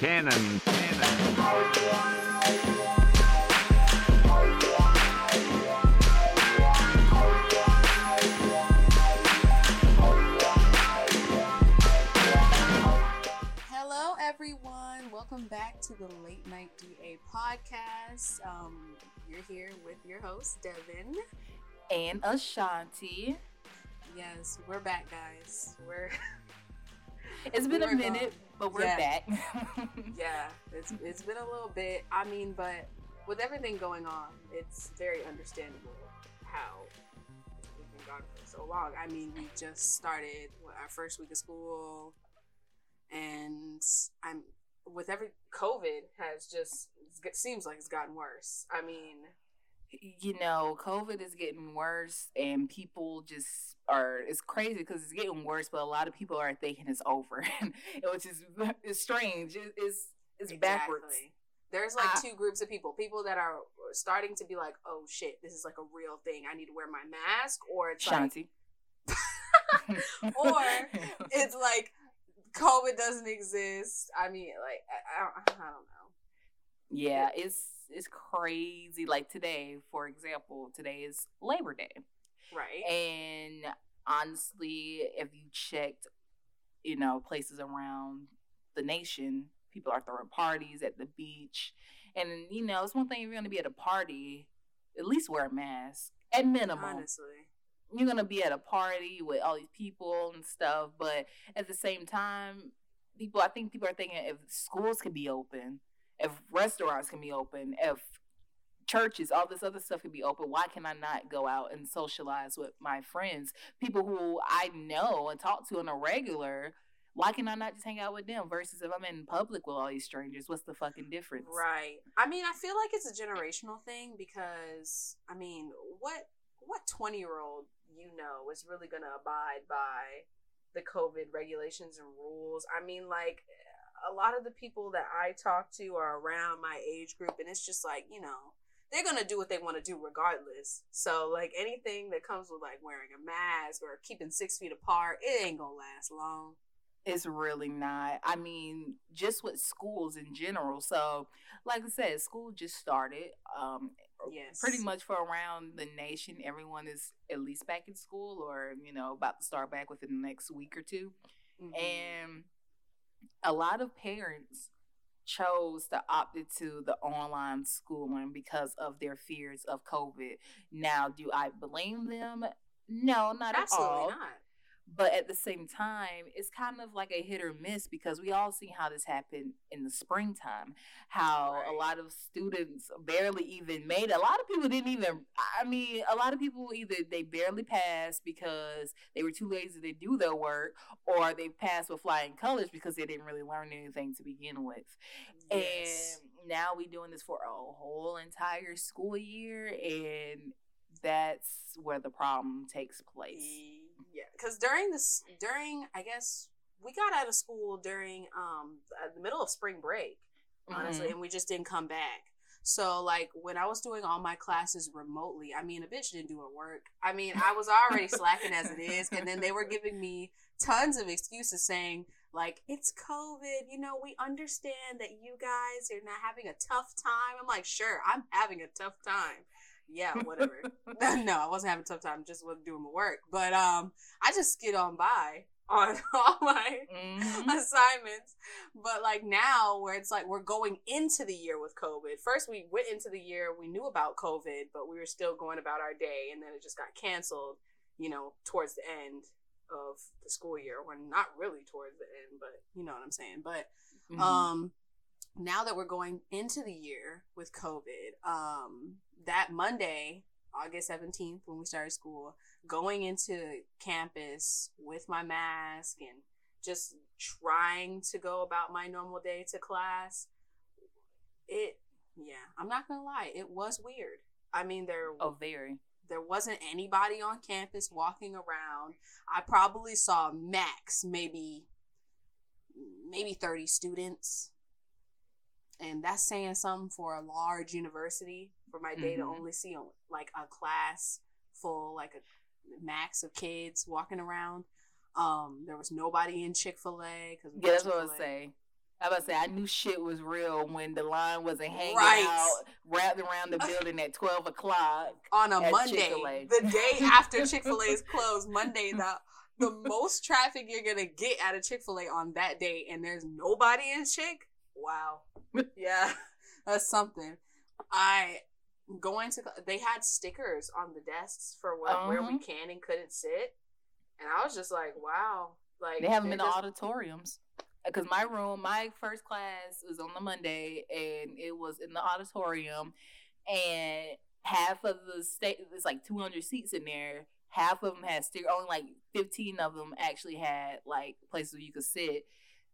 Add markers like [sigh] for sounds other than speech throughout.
Cannon. Cannon. Hello, everyone. Welcome back to the Late Night DA podcast. Um, you're here with your host, Devin. and Ashanti. Yes, we're back, guys. We're [laughs] It's been We're a minute, but we're Yeah. back. yeah, it's it's been a little bit. I mean, but with everything going on, it's very understandable how we've been gone for so long. I mean, we just started what, our first week of school, and I'm with every COVID has just it seems like it's gotten worse. I mean, you know, COVID is getting worse, and people just are. It's crazy because it's getting worse, but a lot of people are thinking it's over, [laughs] which is it's strange. It- It's it's backwards. There's like I- two groups of people. People that are starting to be like, "Oh shit, this is like a real thing. I need to wear my mask," or it's like, Shanti. [laughs] Or it's like COVID doesn't exist. I mean, like I, I, don't, I don't know. yeah, it's it's crazy. Like today, for example, today is Labor Day. Right? And honestly, if you checked, you know, places around the nation, people are throwing parties at the beach. And, you know, it's one thing if you're going to be at a party, at least wear a mask at minimum. Honestly, You're going to be at a party with all these people and stuff. But at the same time, people, I think people are thinking if schools can be open, if restaurants can be open, if churches, all this other stuff can be open. Why can I not go out and socialize with my friends, people who I know and talk to on a regular? Why can I not just hang out with them versus if I'm in public with all these strangers? What's the fucking difference? right? I mean, I feel like it's a generational thing because I mean, what what twenty year old you know is really gonna abide by the COVID regulations and rules? I mean, like a lot of the people that I talk to are around my age group, and it's just like you know they're gonna do what they want to do regardless. So like anything that comes with like wearing a mask or keeping six feet apart, it ain't gonna last long. It's really not. I mean, just with schools in general. So, like I said, school just started. Um, Yes, pretty much for around the nation, everyone is at least back in school or, you know, about to start back within the next week or 2 Mhm. And a lot of parents chose to opt into the online schooling because of their fears of COVID. Now, do I blame them? No, not absolutely at all. not. But at the same time, it's kind of like a hit or miss because we all see how this happened in the springtime. How a lot of students barely even made it. A lot of people didn't even, I mean, a lot of people either they barely passed because they were too lazy to do their work or they passed with flying colors because they didn't really learn anything to begin with. Yes. And now we're doing this for a whole entire school year, and that's where the problem takes place. Yeah, because during this, during I guess we got out of school during um uh, the middle of spring break, honestly, Mhm. and we just didn't come back. So like when I was doing all my classes remotely, I mean, a bitch didn't do her work. I mean, I was already [laughs] slacking as it is, and then they were giving me tons of excuses saying like it's COVID. You know, we understand that you guys are not having a tough time. I'm like, sure, I'm having a tough time. Yeah, whatever. [laughs] [laughs] no, I wasn't having a tough time. Just wasn't doing my work. But um, I just skid on by [laughs] on all my Mhm. assignments. But like now, where it's like we're going into the year with COVID. First, we went into the year, we knew about COVID, but we were still going about our day, and then it just got canceled. You know, towards the end of the school year, or not really towards the end, but you know what I'm saying. But Mhm. um now that we're going into the year with covid um that monday august 17th when we started school going into campus with my mask and just trying to go about my normal day to class it yeah i'm not gonna lie it was weird i mean there oh, very. there wasn't anybody on campus walking around. I probably saw max maybe maybe 30 students. And that's saying something for a large university for my day to Mhm. only see like a class full like a max of kids walking around. Um, there was nobody in Chick Fil A because Yeah, that's what I was saying. I was about to say I knew shit was real when the line wasn't hanging Right. out wrapped around the [laughs] building at twelve o'clock. on a Monday, Chick-fil-A. the day after Chick Fil A is [laughs] closed, Monday, the the most traffic you're gonna get at a Chick Fil A on that day, and there's nobody in Chick. Wow, [laughs] yeah, that's something. I going to they had stickers on the desks for what where we Uh-huh. can and couldn't sit, and I was just like, wow, like They have them in the auditoriums. Because my room, my first class was on the Monday, and it was in the auditorium, and half of the state, it's like 200 seats in there. Half of them had sticker. Only like 15 of them actually had like places where you could sit,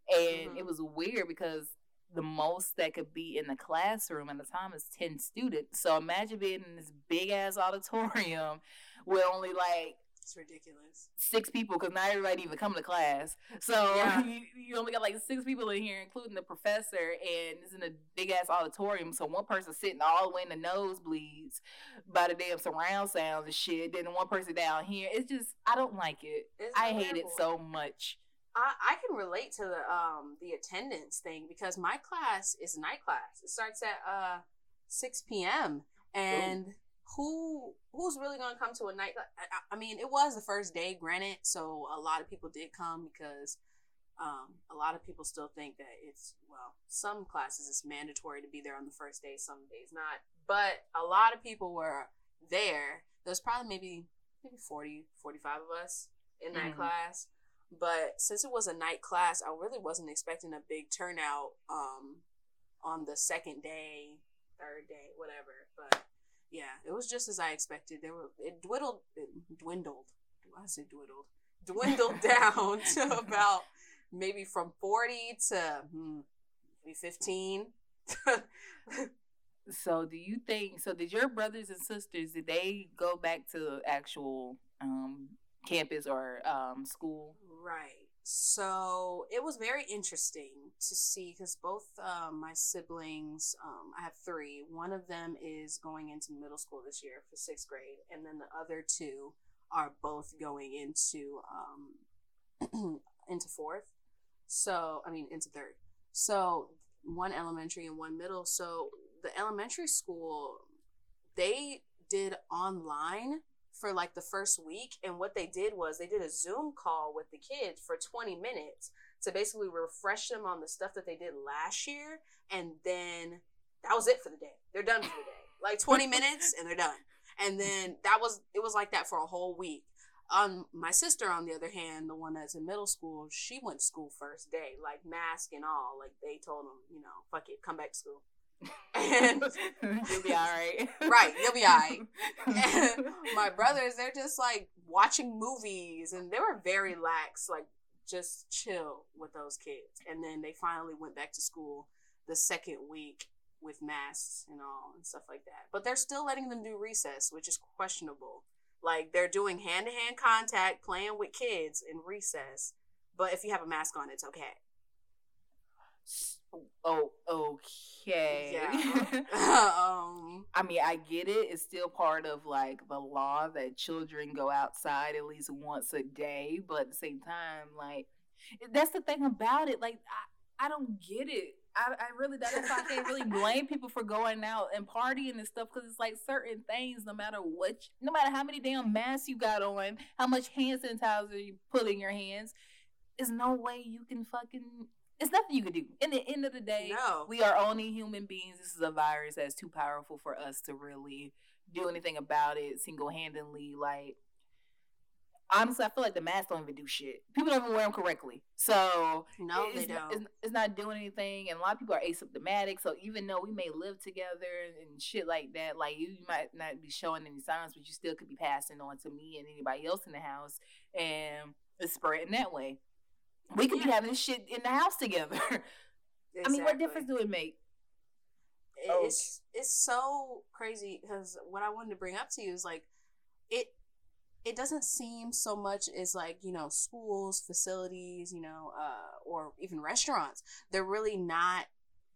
and Mhm. it was weird because the most that could be in the classroom at the time is 10 students. So imagine being in this big ass auditorium [laughs] with only like It's ridiculous. six people because not everybody even come to class. So Yeah. [laughs] you, you only got like six people in here, including the professor, and it's in a big ass auditorium. So one person sitting all the way in the nosebleeds by the damn surround sounds and shit. Then one person down here. It's just I don't like it. It's I hate it so much. I, I can relate to the um the attendance thing because my class is night class. It starts at uh six p.m. and who who's really gonna come to a night? I, I- mean, it was the first day, granted, so a lot of people did come because um a lot of people still think that it's well some classes it's mandatory to be there on the first day, some days not. But a lot of people were there. There's probably maybe maybe 40, 45 of us in that Mhm. class but since it was a night class i really wasn't expecting a big turnout um on the second day third day whatever but yeah it was just as i expected there were it dwindled it dwindled i say dwindled dwindled [laughs] down to about maybe from 40 to hmm, maybe 15 [laughs] So do you think? So did your brothers and sisters did they go back to actual um, campus or um, school? Right. So it was very interesting to see because both um, my siblings, um, I have three. One of them is going into middle school this year for sixth grade, and then the other two are both going into um, [clears throat] into fourth. So I mean into third. So one elementary and one middle. So the elementary school, they did online for like the first week and what they did was they did a zoom call with the kids for 20 minutes to basically refresh them on the stuff that they did last year and then that was it for the day. They're done for the day. Like 20 minutes and they're done. And then that was it was like that for a whole week. Um my sister on the other hand the one that's in middle school she went to school first day like mask and all like they told them you know fuck it come back to school [laughs] and You'll be all right. Right, you'll be all right. And [laughs] my brothers, they're just like watching movies and they were very lax, like just chill with those kids. And then they finally went back to school the second week with masks and all and stuff like that. But they're still letting them do recess, which is questionable. Like they're doing hand to hand contact, playing with kids in recess. But if you have a mask on, it's okay. Oh, okay. Yeah. [laughs] um, I mean, I get it. It's still part of like the law that children go outside at least once a day, but at the same time, like that's the thing about it. Like I, I don't get it. I, I really that's why I can't really blame people for going out and partying and stuff because it's like certain things, no matter what, you- no matter how many damn masks you got on, how much hand sanitizer you put in your hands, there's no way you can fucking. It's nothing you can do. In the end of the day, no. we are only human beings. This is a virus that's too powerful for us to really do anything about it single handedly. Like, honestly, I feel like the masks don't even do shit. People don't even wear them correctly. So, no, it's, they don't. It's, it's not doing anything. And a lot of people are asymptomatic. So, even though we may live together and shit like that, like you might not be showing any signs, but you still could be passing on to me and anybody else in the house. And it's spreading that way. We could be having this shit in the house together. [laughs] I mean, what difference do it make? it's it's so crazy because what I wanted to bring up to you is like it it doesn't seem so much as like you know schools facilities you know uh or even restaurants they're really not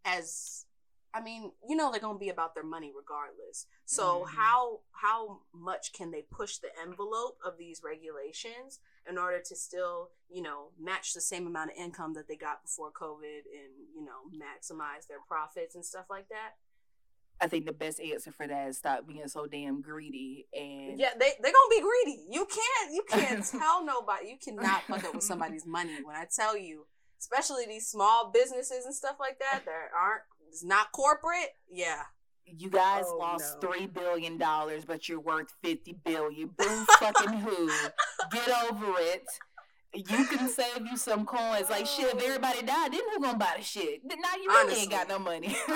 as I I mean, you know they're gonna be about their money regardless. So Mhm. how how much can they push the envelope of these regulations in order to still, you know, match the same amount of income that they got before COVID and, you know, maximize their profits and stuff like that? I think the best answer for that is stop being so damn greedy and Yeah, they they're gonna be greedy. You can't you can't [laughs] tell nobody. You cannot fuck up with somebody's money. When I tell you, especially these small businesses and stuff like that that aren't it's not corporate. Yeah, you guys Oh, lost no. three billion dollars, but you're worth fifty billion. [laughs] Boo fucking who? Get over it. You can save you some coins. Like shit, if everybody died, then who gonna buy the shit? Now you really ain't got no money. [laughs]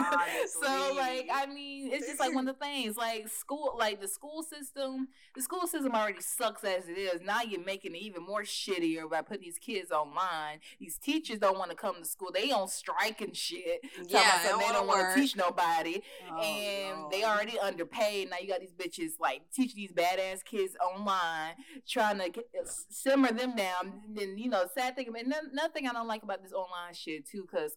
so like, I mean, it's just like one of the things. Like school, like the school system. The school system already sucks as it is. Now you're making it even more shittier by putting these kids online. These teachers don't want to come to school. They on strike and shit. Yeah. they don't want to teach nobody Oh, and they already underpaid. Now you got these bitches like teaching these badass kids online, trying to get, simmer them down. And then you know, sad thing, and then another thing I don't like about this online shit too, because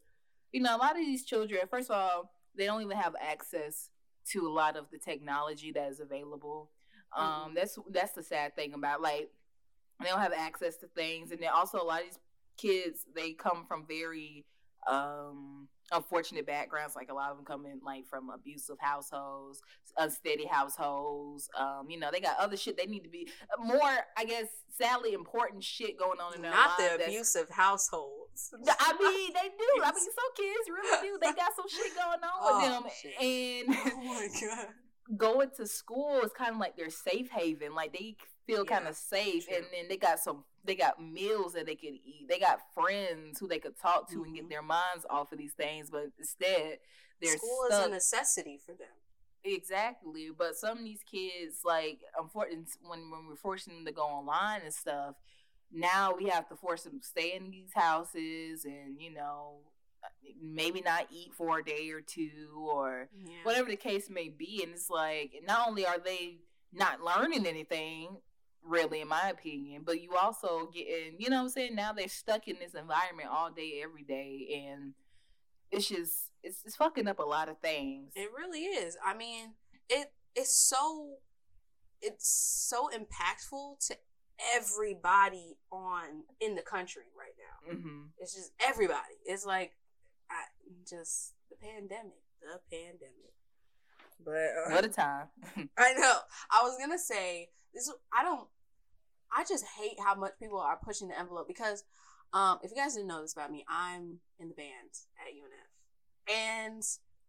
you know a lot of these children, first of all, they don't even have access to a lot of the technology that is available. Um, Mhm. that's that's the sad thing about like they don't have access to things, and then also a lot of these kids they come from very um unfortunate backgrounds like a lot of them come in like from abusive households unsteady households um you know they got other shit they need to be more i guess sadly important shit going on in their not the abusive households. I mean, they do. I mean, some kids really do. They got some shit going on Oh, with them, shit. and [laughs] oh my god. Going to school is kind of like their safe haven. Like they feel kind of safe, true. and then they got some. They got meals that they can eat. They got friends who they could talk to and Mhm. get their minds off of these things. But instead, they're School stuck. is a necessity for them. Exactly, but some of these kids, like, unfortunately, when when we're forcing them to go online and stuff, now we have to force them to stay in these houses and you know maybe not eat for a day or two or Yeah. whatever the case may be. And it's like not only are they not learning anything, really, in my opinion, but you also getting, you know, what I'm saying now they're stuck in this environment all day, every day, and it's just it's, it's fucking up a lot of things. It really is. I mean, it it's so it's so impactful to everybody on in the country right now. hmm It's just everybody. It's like just the pandemic, the pandemic. But uh, What a time. [laughs] I know. I was gonna say this. I don't. I just hate how much people are pushing the envelope because, um, if you guys didn't know this about me, I'm in the band at UNF, and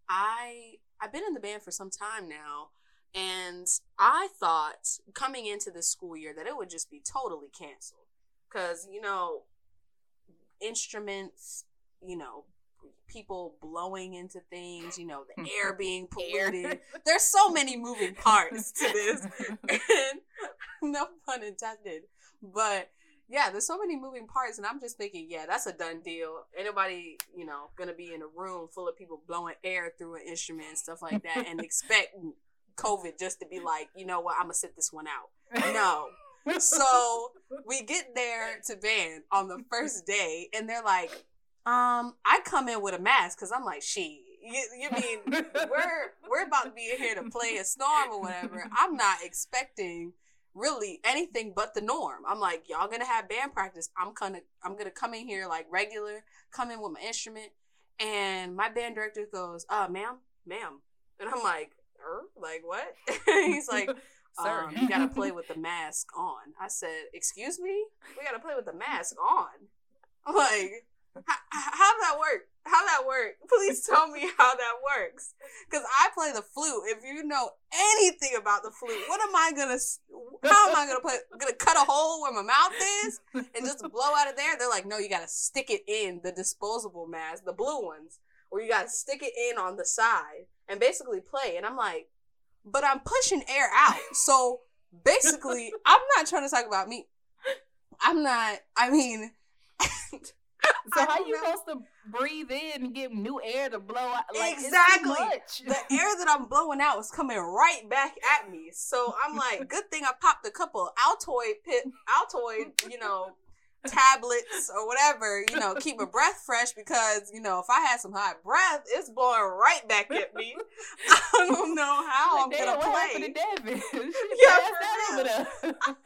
I I've been in the band for some time now, and I thought coming into this school year that it would just be totally canceled because you know instruments, you know. People blowing into things, you know, the [laughs] air being polluted. There's so [laughs] many moving parts to this and [laughs] no pun intended. But yeah there's so many moving parts and i'm just thinking yeah that's a done deal. Anybody you know gonna be in a room full of people blowing air through an instrument and stuff like that and expect covid just to be like you know what? I'm gonna sit this one out. No. So we get there to band on the first day and they're like um i come in with a mask because i'm like she you, you mean [laughs] we're we're about to be in here to play a storm or whatever. I'm not expecting really anything but the norm. I'm like, y'all gonna have band practice. I'm gonna I'm gonna come in here like regular, come in with my instrument, and my band director goes, uh, ma'am, ma'am. And I'm like, er? Like what? [laughs] He's like, [laughs] Sir. um, you gotta play with the mask on. I said, excuse me? We gotta play with the mask on. I'm like, how, how that work? How that work? [laughs] Please tell me how that works. Because I play the flute. If you know anything about the flute, what am I gonna? How am I gonna play? Gonna cut a hole where my mouth is and just blow out of there? They're like, no, you gotta stick it in the disposable mask, the blue ones, where you gotta stick it in on the side and basically play. And I'm like, but I'm pushing air out, so basically, I'm not trying to talk about me. I'm not. I mean. [laughs] [laughs] So how you supposed to breathe in and get new air to blow out? Like, Exactly. the [laughs] air that I'm blowing out is coming right back at me. So I'm like, good thing I popped a couple Altoid pit, Altoid, you know, tablets or whatever, you know, keep my breath fresh because, you know, if I had some hot breath, it's blowing right back at me. [laughs] I don't know how I'm Damn, gonna what play. happened to Devin? [laughs] Yeah, for [laughs]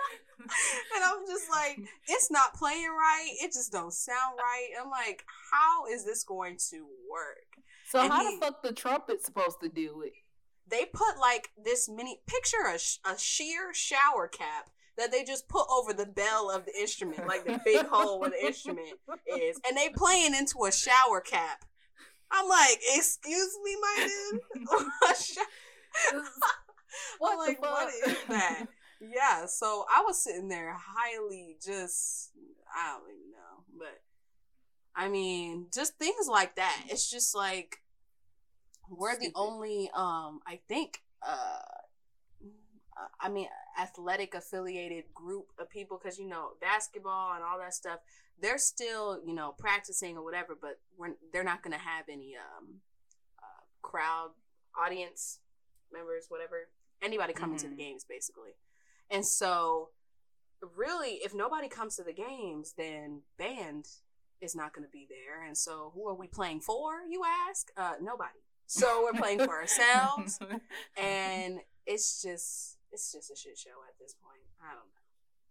and I'm just like, it's not playing right. It just don't sound right. I'm like, how is this going to work? So And how he- the fuck the trumpet supposed to do it? They put like this mini picture a, sh- a sheer shower cap that they just put over the bell of the instrument, like the big hole where the instrument is, and they playing into a shower cap. I'm like, excuse me, my dude. [laughs] [laughs] [laughs] What I'm like, what is that? Yeah, so I was sitting there highly just I don't even know, but I mean, just things like that. It's just like we're the only um I think uh I mean athletic affiliated group of people cuz you know, basketball and all that stuff, they're still, you know, practicing or whatever, but we're they're not going to have any um uh, crowd audience members whatever anybody coming to the Mhm. games basically. And so really if nobody comes to the games then band is not going to be there and so who are we playing for you ask uh nobody so we're playing for [laughs] ourselves [laughs] and it's just it's just a shit show at this point i don't know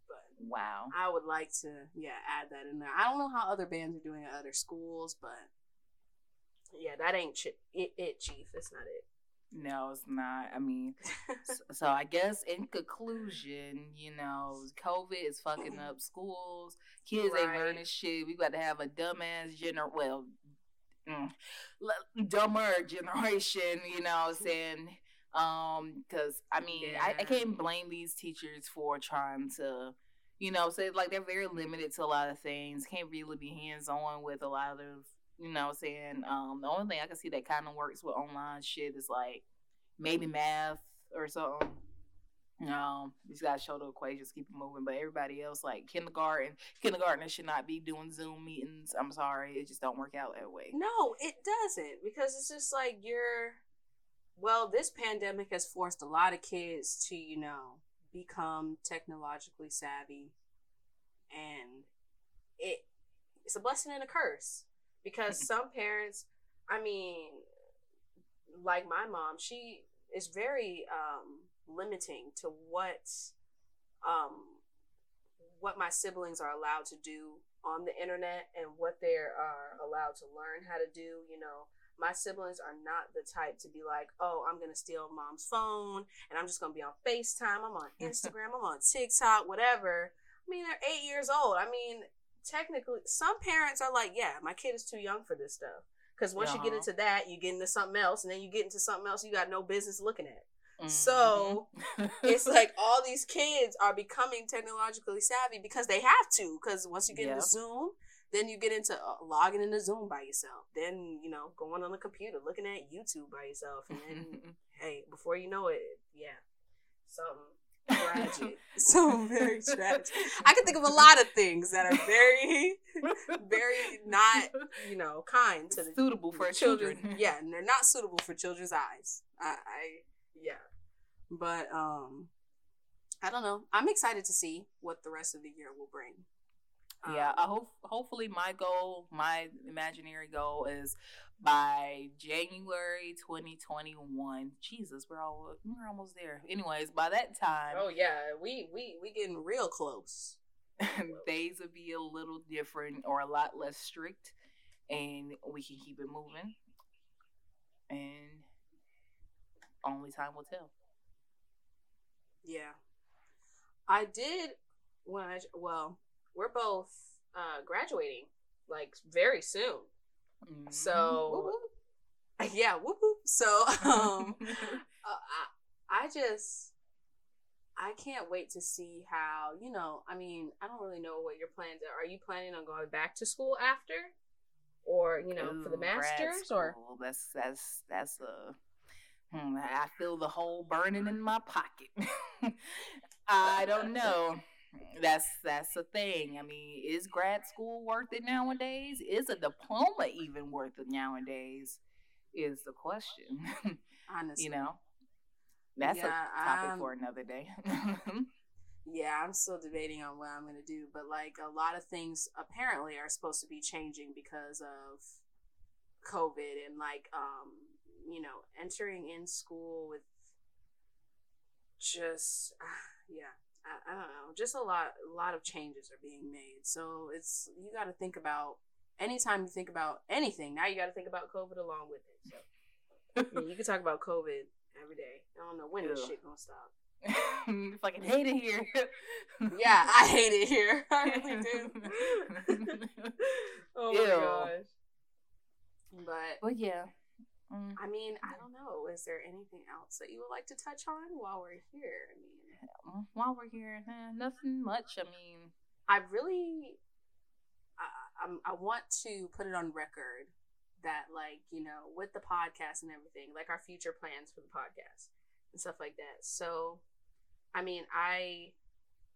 but wow. i would like to yeah add that in there i don't know how other bands are doing at other schools but yeah that ain't chi- it, it chief that's not it No, it's not. I mean, [laughs] so, so I guess in conclusion, you know, COVID is fucking up schools. Kids ain't learning shit. We got to have a dumbass gener well, mm, dumber generation. You know, what I'm saying. Um, because I mean, I, I can't blame these teachers for trying to. You know, say like they're very limited to a lot of things. Can't really be hands on with a lot of you know I'm saying? Um, the only thing I can see that kind of works with online shit is like maybe math or something. Um, you just gotta show the equations, keep it moving. But everybody else, like kindergarten, kindergartners should not be doing Zoom meetings. I'm sorry, it just don't work out that way. No, it doesn't because it's just like you're. Well, this pandemic has forced a lot of kids to, you know, become technologically savvy, and it it's a blessing and a curse because [laughs] some parents, I mean, like my mom, she is very um, limiting to what um, what my siblings are allowed to do on the internet and what they are allowed to learn how to do. You know, my siblings are not the type to be like, oh, I'm going to steal mom's phone and I'm just going to be on FaceTime. I'm on [laughs] Instagram. I'm on TikTok, whatever. I mean, they're eight years old. I mean, technically, some parents are like, yeah, my kid is too young for this stuff. Because once you get Uh-huh. into that, you get into something else, and then you get into something else you got no business looking at. Mm-hmm. So, it's like all these kids are becoming technologically savvy because they have to. Because once you get Yeah. into Zoom, then you get into uh, logging into Zoom by yourself. Then you know going on the computer, looking at YouTube by yourself, and then [laughs] hey, before you know it, yeah, something tragic, [laughs] [laughs] something very tragic. I can think of a lot of things that are very, very not you know kind to the suitable for the children. Yeah, and they're not suitable for children's eyes. I, I yeah, but um, I don't know. I'm excited to see what the rest of the year will bring. Yeah, Um, I hope hopefully my goal, my imaginary goal is by January 2021. Jesus, we're all we're almost there. Anyways, by that time, oh yeah, we we we getting real close. [laughs] days will be a little different or a lot less strict, and we can keep it moving. And only time will tell. Yeah, I did when I well, we're both uh graduating like very soon. Mhm. So- Woo-woo. [laughs] Yeah, whoop whoop. So um. [laughs] uh, I, I just I can't wait to see how you know. I mean, I don't really know what your plans are. Are you planning on going back to school after, or you know, for the Ooh, grad masters, or that's that's that's a. Hmm, I feel the hole burning in my pocket. [laughs] I don't know. That's that's the thing. I mean, is grad school worth it nowadays? Is a diploma even worth it nowadays? Is the question. [laughs] honestly, you know, that's Yeah, a topic um, for another day. Yeah, [laughs] yeah, I'm still debating on what I'm gonna do, but like a lot of things apparently are supposed to be changing because of COVID and like um you know entering in school with just ah, yeah I, I don't know just a lot a lot of changes are being made so it's you got to think about anytime you think about anything now you got to think about COVID along with it so yeah, you can talk about COVID every day I don't know when this shit gonna stop [laughs] fucking hate it here. yeah, I hate it here. [laughs] I really do. [laughs] oh my Ew. gosh. But but yeah. Mm. I mean, I don't know. Is there anything else that you would like to touch on while we're here? I mean, while we're here, eh, nothing much. I mean, I really, I, I'm, I want to put it on record that, like, you know, with the podcast and everything, like our future plans for the podcast and stuff like that. So, I mean, I,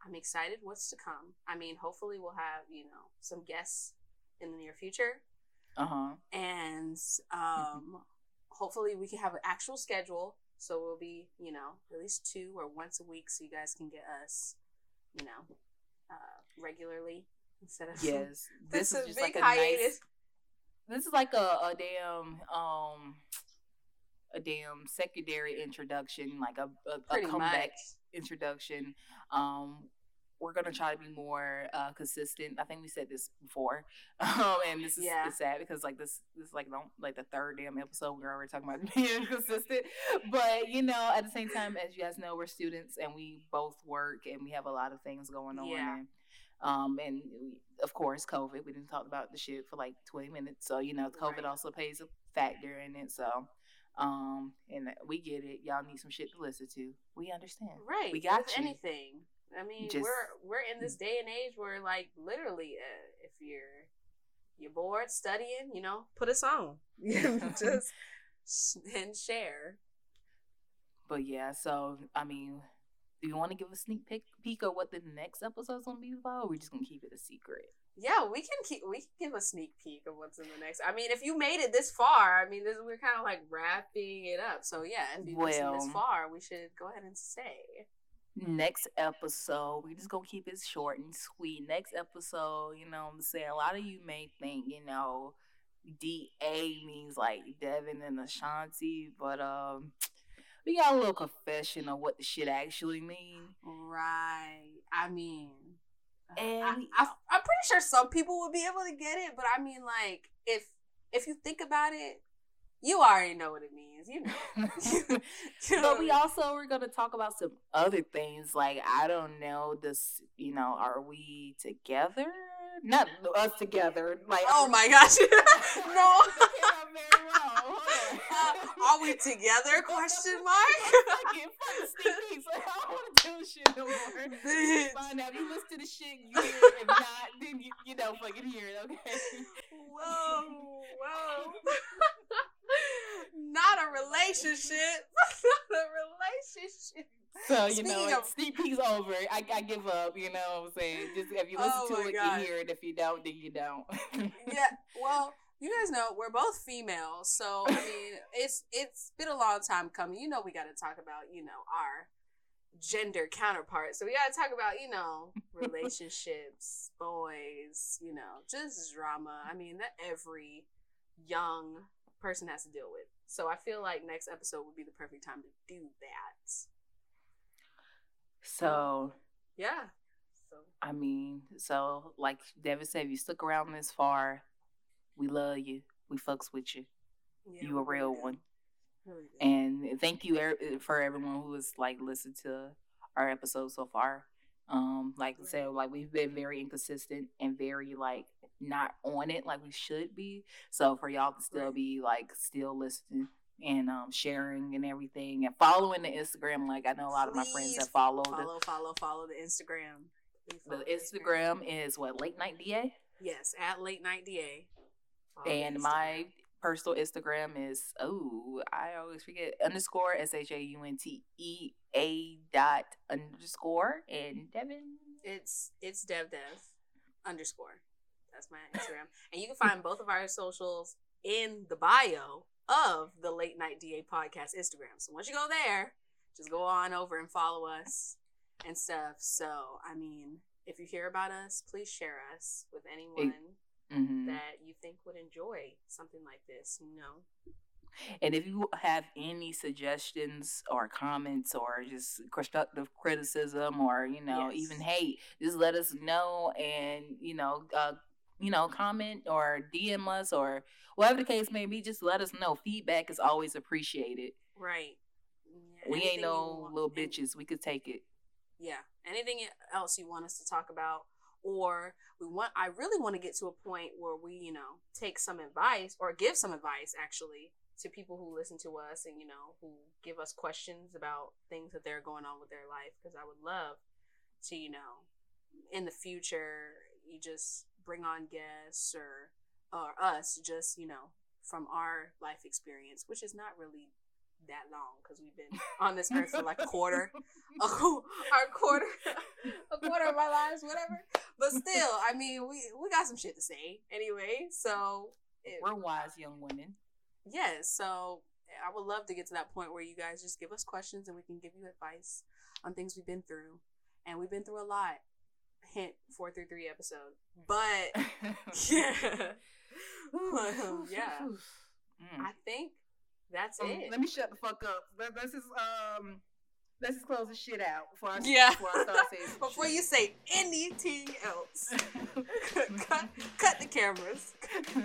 I'm excited what's to come. I mean, hopefully we'll have you know some guests in the near future uh huh. And [laughs] um, hopefully we can have an actual schedule. So we'll be, you know, at least two or once a week, so you guys can get us, you know, uh, regularly instead of yes. [laughs] This, this is just like a hiatus. Nice, this is like a, a damn um a damn secondary introduction, like a a, a comeback much. introduction. Um, we're gonna try to be more uh, consistent. I think we said this before, [laughs] um, and this is yeah. sad because like this, this is like don't like the third damn episode we're already talking about [laughs] being consistent. But you know, at the same time, as you guys know, we're students and we both work and we have a lot of things going on. Yeah. And, um, and we, of course, COVID. We didn't talk about the shit for like twenty minutes, so you know, COVID right. also plays a factor in it. So. Um, and we get it. Y'all need some shit to listen to. We understand. Right. We got With you. anything. I mean, Just, we're we're in this day and age where, like, literally, uh, if you're you're bored studying, you know, put a song, [laughs] just [laughs] and share. But yeah, so I mean, do you want to give a sneak peek, peek of what the next episode's gonna be about? Or we just gonna keep it a secret? Yeah, we can keep we can give a sneak peek of what's in the next. I mean, if you made it this far, I mean, this we're kind of like wrapping it up. So yeah, if you well, this far, we should go ahead and say next episode we just gonna keep it short and sweet. Next episode you know i'm saying? A lot of you may think you know da means like devin and ashanti but um we got a little confession of what the shit actually mean. Right. I mean and I, I, i'm pretty sure some people would be able to get it but i mean like if if you think about it you already know what it means, you know. [laughs] [laughs] but we also we're gonna talk about some other things. Like I don't know, this you know, are we together? Not us together. Like oh my gosh, [laughs] no. uh, are we together? Question mark. I get sneak Like, I don't want to do shit no more. Find out you listen to the shit. You hear it. If not, then you you don't fucking hear it. Okay. Whoa, whoa not a relationship. [laughs] not a relationship. So you Speaking know, of- peek's over. I, I give up. You know what I'm saying? Just if you listen oh to it, God. you hear it. If you don't, then you don't. [laughs] yeah. Well, you guys know we're both females, so I mean, [laughs] it's it's been a long time coming. You know, we got to talk about you know our gender counterparts. So we got to talk about you know relationships, boys, you know, just drama. I mean, that every young person has to deal with. So I feel like next episode would be the perfect time to do that. So yeah. So I mean, so like Devin said, if you stuck around this far, we love you. We fucks with you. Yeah, you a real really one. Really and thank you er, for everyone who has like listened to our episode so far. Um, like I said, like we've been very inconsistent and very like not on it like we should be. So for y'all to still be like still listening and um sharing and everything and following the Instagram, like I know a lot of my friends that follow follow the, follow follow the Instagram. Follow the Instagram, Instagram is what late night da. Yes, at late night da. Follow and my personal Instagram is oh I always forget underscore s h a u n t e a dot underscore and Devin. It's it's dev dev underscore. That's my Instagram, and you can find both of our socials in the bio of the Late Night DA podcast Instagram. So once you go there, just go on over and follow us. and stuff. So, I mean, if you hear about us, please share us with anyone Mm-hmm. that you think would enjoy something like this. You know, And if you have any suggestions or comments or just constructive criticism or you know Yes. even hate, just let us know and you know uh, you know comment or DM us or whatever the case may be. Just let us know. Feedback is always appreciated. right? Yeah, we ain't no little bitches. We could take it. yeah anything else you want us to talk about or we want i really want to get to a point where we you know take some advice or give some advice actually to people who listen to us and you know who give us questions about things that they're going on with their life because i would love to you know in the future you just bring on guests or or us just you know from our life experience which is not really that long because we've been on this earth for like a quarter [laughs] a, our quarter, a quarter of our lives, whatever. But still, I mean, we we got some shit to say anyway. So it, We're wise young women. yes, so I would love to get to that point where you guys just give us questions and we can give you advice on things we've been through, and we've been through a lot. Hint four through three episode, but [laughs] [laughs] yeah, Um, yeah. Mm. I think that's Um, it. Let me shut the fuck up. Let, let's just um, let's just close this shit out before I Yeah. before I start saying some [laughs] Before shit. you say anything else, [laughs] cut, cut the cameras. uh,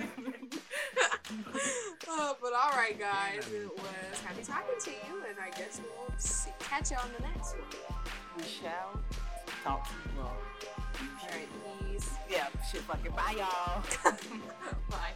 [laughs] but all right, guys, it was happy talking to you, and I guess we'll see, catch you on the next one. we shall talk to you all. All right, peace. Yeah, shit fucking bye y'all. Bye.